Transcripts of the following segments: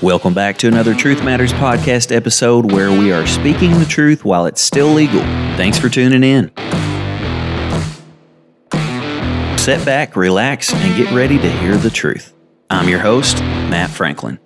Welcome back to another Truth Matters podcast episode where we are speaking the truth while it's still legal. Thanks for tuning in. Sit back, relax, and get ready to hear the truth. I'm your host, Matt Franklin.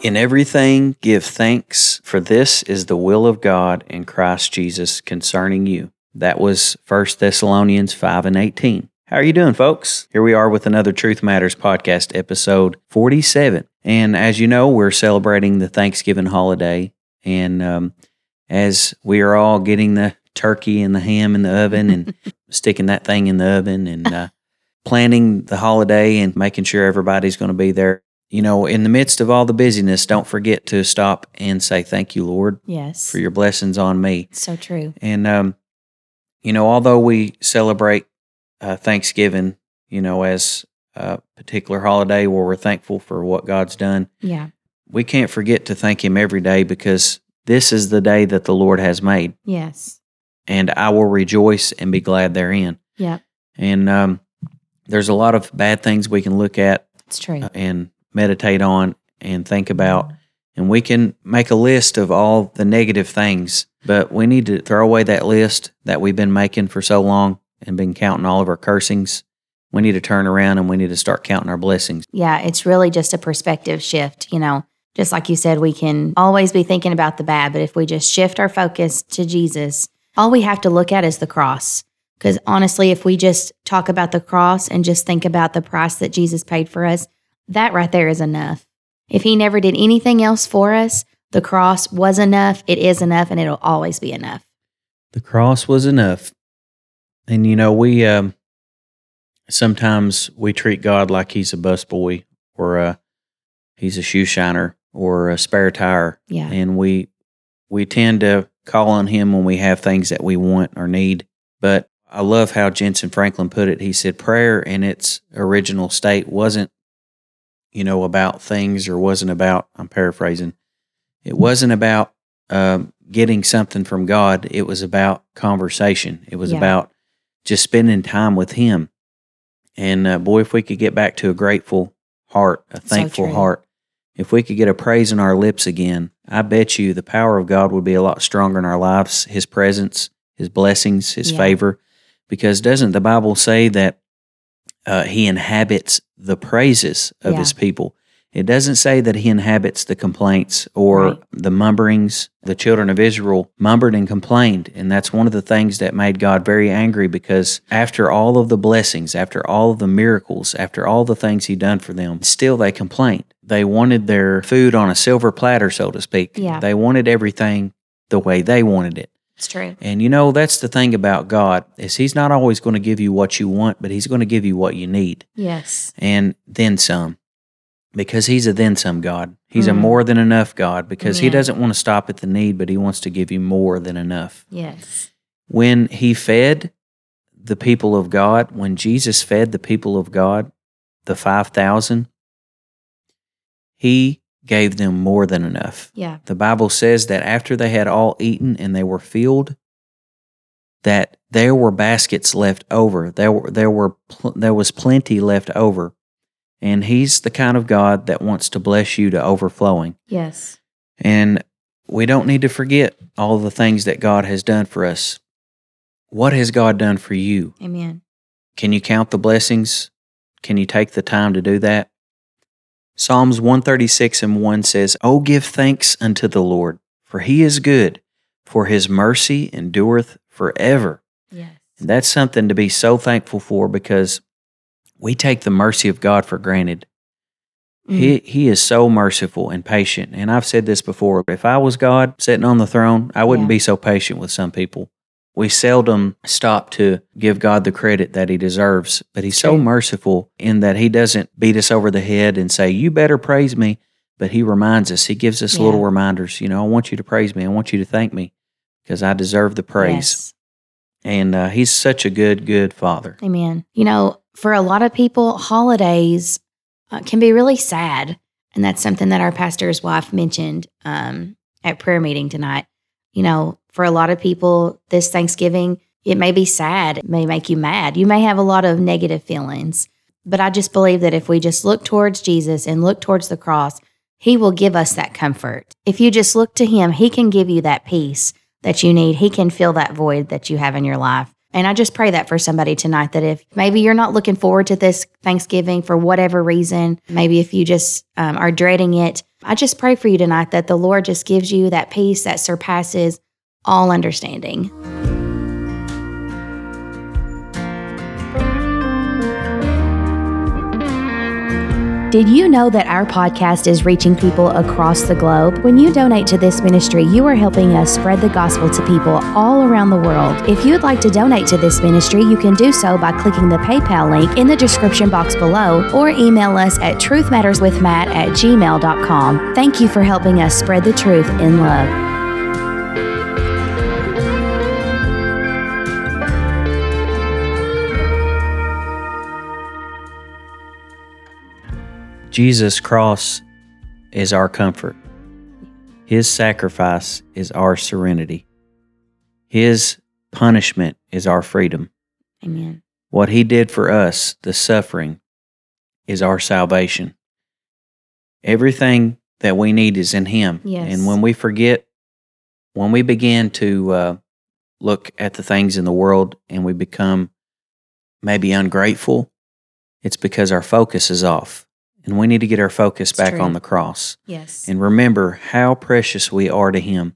In everything, give thanks, for this is the will of God in Christ Jesus concerning you. That was 1 Thessalonians 5 and 18. How are you doing, folks? Here we are with another Truth Matters podcast, episode 47. And as you know, we're celebrating the Thanksgiving holiday. And um, as we are all getting the turkey and the ham in the oven and sticking that thing in the oven and uh, planning the holiday and making sure everybody's going to be there, you know, in the midst of all the busyness, don't forget to stop and say, Thank you, Lord, Yes. for your blessings on me. so true. And, um, you know, although we celebrate uh, Thanksgiving, you know, as a particular holiday where we're thankful for what God's done, Yeah. we can't forget to thank Him every day because this is the day that the Lord has made, Yes. and I will rejoice and be glad therein. Yeah. And um, there's a lot of bad things we can look at It's true. uh, and meditate on and think about. Mm-hmm. And we can make a list of all the negative things, but we need to throw away that list that we've been making for so long and been counting all of our cursings. We need to turn around and we need to start counting our blessings. Yeah. It's really just a perspective shift. You know, just like you said, we can always be thinking about the bad, but if we just shift our focus to Jesus, all we have to look at is the cross. Because honestly, if we just talk about the cross and just think about the price that Jesus paid for us, that right there is enough. If he never did anything else for us, the cross was enough, it is enough, and it'll always be enough. The cross was enough. And you know, we um, sometimes we treat God like he's a busboy or a, he's a shoe shiner or a spare tire. Yeah. and we we tend to call on him when we have things that we want or need. But I love how Jentezen Franklin put it. He said prayer in its original state wasn't, you know, about things or wasn't about. I'm paraphrasing. It wasn't about um, getting something from God. It was about conversation. It was Yeah. about just spending time with Him. And uh, boy, if we could get back to a grateful heart, a thankful true. heart, if we could get a praise in our lips again, I bet you the power of God would be a lot stronger in our lives, His presence, His blessings, His Yeah. favor. Because doesn't the Bible say that uh, He inhabits the praises of Yeah. His people? It doesn't say that He inhabits the complaints or Right. the mumberings. The children of Israel mumbered and complained. And that's one of the things that made God very angry because after all of the blessings, after all of the miracles, after all the things He done for them, still they complained. They wanted their food on a silver platter, so to speak. Yeah. They wanted everything the way they wanted it. It's true. And you know, that's the thing about God is he's not always going to give you what you want, but he's going to give you what you need Yes. and then some. Because he's a then some God. He's a Mhm. more than enough God because he doesn't want to stop at the need, but he wants to give you more than enough. Yes. When he fed the people of God, when Jesus fed the people of God, the 5,000, he gave them more than enough. Yeah. The Bible says that after they had all eaten and they were filled, that there were baskets left over. There were there were pl- there was plenty left over. And he's the kind of God that wants to bless you to overflowing. Yes. And we don't need to forget all the things that God has done for us. What has God done for you? Amen. Can you count the blessings? Can you take the time to do that? Psalms 136 and 1 says, Oh, give thanks unto the Lord, for he is good, for his mercy endureth forever. Yes. And that's something to be so thankful for because we take the mercy of God for granted. Mm. He, he is so merciful and patient. And I've said this before if I was God sitting on the throne, I wouldn't Yeah. be so patient with some people. We seldom stop to give God the credit that he deserves, but he's so merciful in that he doesn't beat us over the head and say, You better praise me. But he reminds us, he gives us Yeah. little reminders. You know, I want you to praise me. I want you to thank me because I deserve the praise. Yes. And uh, he's such a good, good father. Amen. You know, for a lot of people, holidays uh, can be really sad. And that's something that our pastor's wife mentioned um, at prayer meeting tonight. You know, for a lot of people, this Thanksgiving, it may be sad. It may make you mad. You may have a lot of negative feelings. But I just believe that if we just look towards Jesus and look towards the cross, He will give us that comfort. If you just look to Him, He can give you that peace that you need. He can fill that void that you have in your life. And I just pray that for somebody tonight that if maybe you're not looking forward to this Thanksgiving for whatever reason, maybe if you just um, are dreading it, I just pray for you tonight that the Lord just gives you that peace that surpasses all understanding. Did you know that our podcast is reaching people across the globe? When you donate to this ministry, you are helping us spread the gospel to people all around the world. If you'd like to donate to this ministry, you can do so by clicking the PayPal link in the description box below or email us at truthmatterswithmatt at gmail.com. Thank you for helping us spread the truth in love. Jesus' cross is our comfort. His sacrifice is our serenity. His punishment is our freedom. Amen. What he did for us, the suffering, is our salvation. Everything that we need is in him. Yes. And when we forget, when we begin to uh, look at the things in the world and we become maybe ungrateful, it's because our focus is off. And we need to get our focus It's back true. on the cross Yes. and remember how precious we are to Him.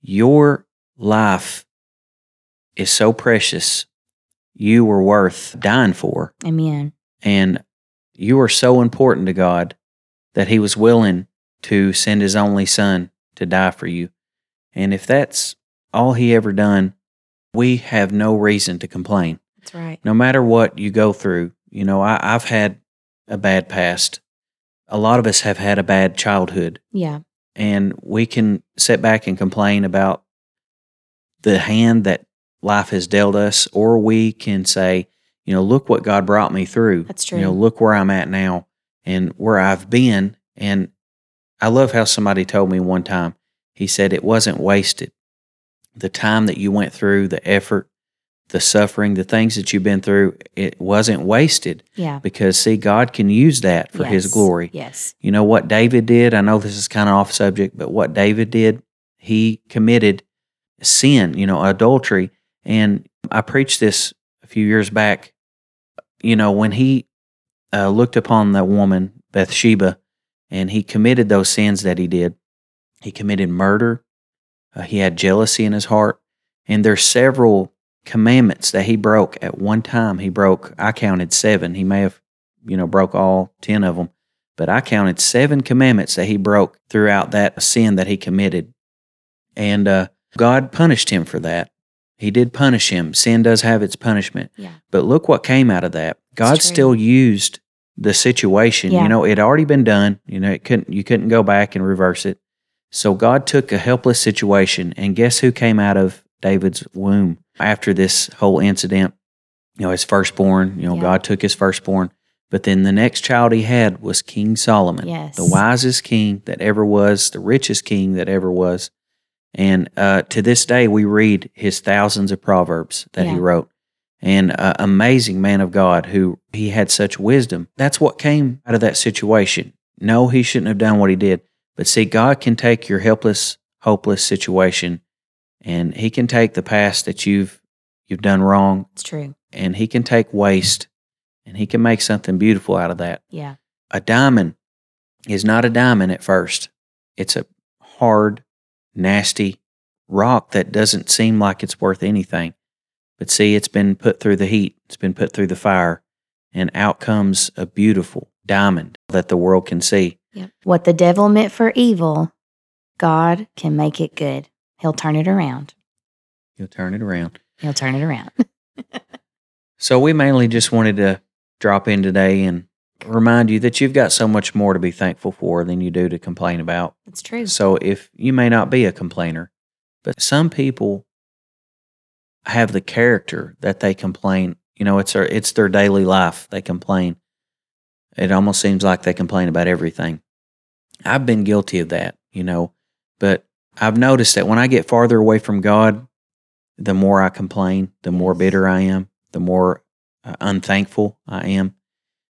Your life is so precious. You were worth dying for. Amen. And you are so important to God that He was willing to send His only Son to die for you. And if that's all He ever done, we have no reason to complain That's right. no matter what you go through, you know, I, I've had a bad past. A lot of us have had a bad childhood, Yeah. and we can sit back and complain about the hand that life has dealt us, or we can say, you know, look what God brought me through. That's true. You know, look where I'm at now and where I've been. And I love how somebody told me one time, he said, it wasn't wasted. The time that you went through, the effort, the suffering, the things that you've been through, it wasn't wasted Yeah. because, see, God can use that for His glory. Yes. You know what David did? I know this is kind of off subject, but what David did, he committed sin, you know, adultery. And I preached this a few years back. You know, when he uh, looked upon the woman, Bathsheba, and he committed those sins that he did, he committed murder. Uh, he had jealousy in his heart. And there's several commandments that he broke at one time. He broke, I counted seven. He may have, you know, broke all 10 of them but I counted seven commandments that he broke throughout that sin that he committed. And uh, God punished him for that. He did punish him. Sin does have its punishment. Yeah. But look what came out of that. God still used the situation. Yeah. You know, it had already been done. You know, it couldn't you couldn't go back and reverse it. So God took a helpless situation and guess who came out of David's womb after this whole incident? You know, his firstborn, you know, Yeah. God took his firstborn. But then the next child he had was King Solomon, Yes. the wisest king that ever was, the richest king that ever was. And uh, to this day, we read his thousands of proverbs that he wrote. And uh, amazing man of God who he had such wisdom. That's what came out of that situation. No, he shouldn't have done what he did. But see, God can take your helpless, hopeless situation, and He can take the past that you've you've done wrong, It's true. and He can take waste, and He can make something beautiful out of that. Yeah. A diamond is not a diamond at first. It's a hard, nasty rock that doesn't seem like it's worth anything. But see, it's been put through the heat, it's been put through the fire, and out comes a beautiful diamond that the world can see. Yep. What the devil meant for evil, God can make it good. He'll turn it around. He'll turn it around. He'll turn it around. So we mainly just wanted to drop in today and remind you that you've got so much more to be thankful for than you do to complain about. It's true. So if you may not be a complainer, but some people have the character that they complain. You know, it's their, it's their daily life. They complain. It almost seems like they complain about everything. I've been guilty of that, you know, but I've noticed that when I get farther away from God, the more I complain, the more bitter I am, the more uh, unthankful I am.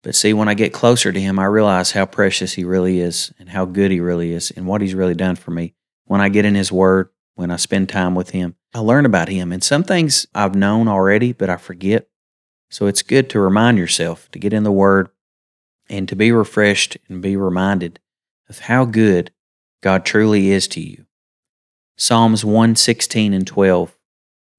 But see, when I get closer to Him, I realize how precious He really is and how good He really is and what He's really done for me. When I get in His Word, when I spend time with Him, I learn about Him. And some things I've known already, but I forget. So it's good to remind yourself to get in the Word and to be refreshed and be reminded of how good God truly is to you. Psalms 116 and 12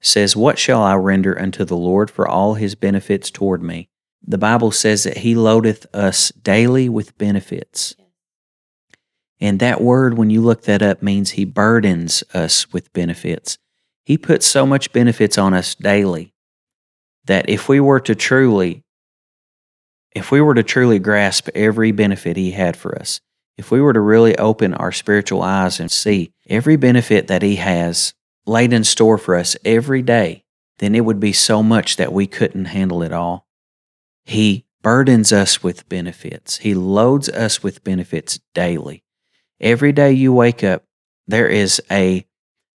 says, What shall I render unto the Lord for all his benefits toward me? The Bible says that he loadeth us daily with benefits. And that word, when you look that up, means he burdens us with benefits. He puts so much benefits on us daily that if we were to truly if we were to truly grasp every benefit he had for us, if we were to really open our spiritual eyes and see every benefit that he has laid in store for us every day, then it would be so much that we couldn't handle it all. He burdens us with benefits. He loads us with benefits daily. Every day you wake up, there is a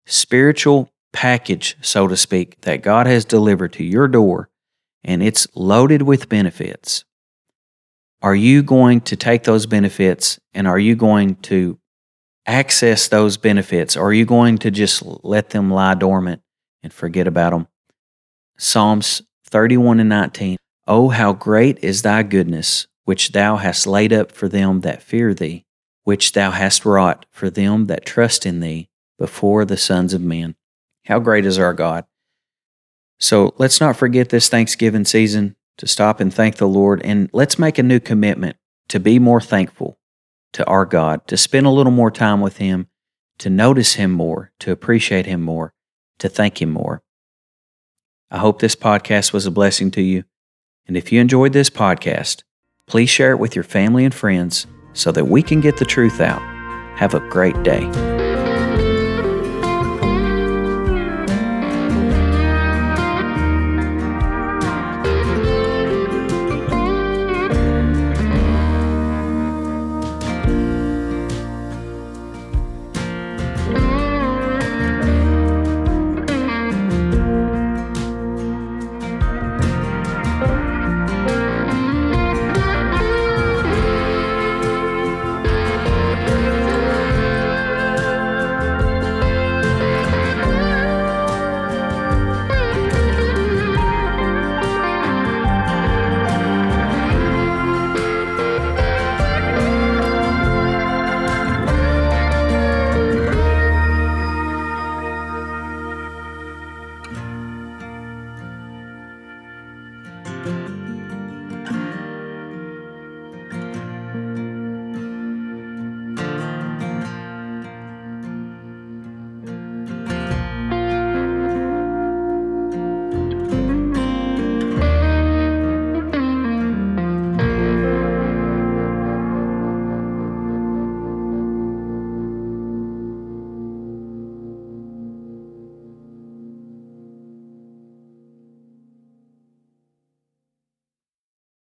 spiritual package, so to speak, that God has delivered to your door, and it's loaded with benefits. Are you going to take those benefits and are you going to access those benefits? Or are you going to just let them lie dormant and forget about them? Psalms 31 and 19. Oh, how great is thy goodness, which thou hast laid up for them that fear thee, which thou hast wrought for them that trust in thee before the sons of men. How great is our God! So let's not forget this Thanksgiving season to stop and thank the Lord. And let's make a new commitment to be more thankful to our God, to spend a little more time with Him, to notice Him more, to appreciate Him more, to thank Him more. I hope this podcast was a blessing to you. And if you enjoyed this podcast, please share it with your family and friends so that we can get the truth out. Have a great day.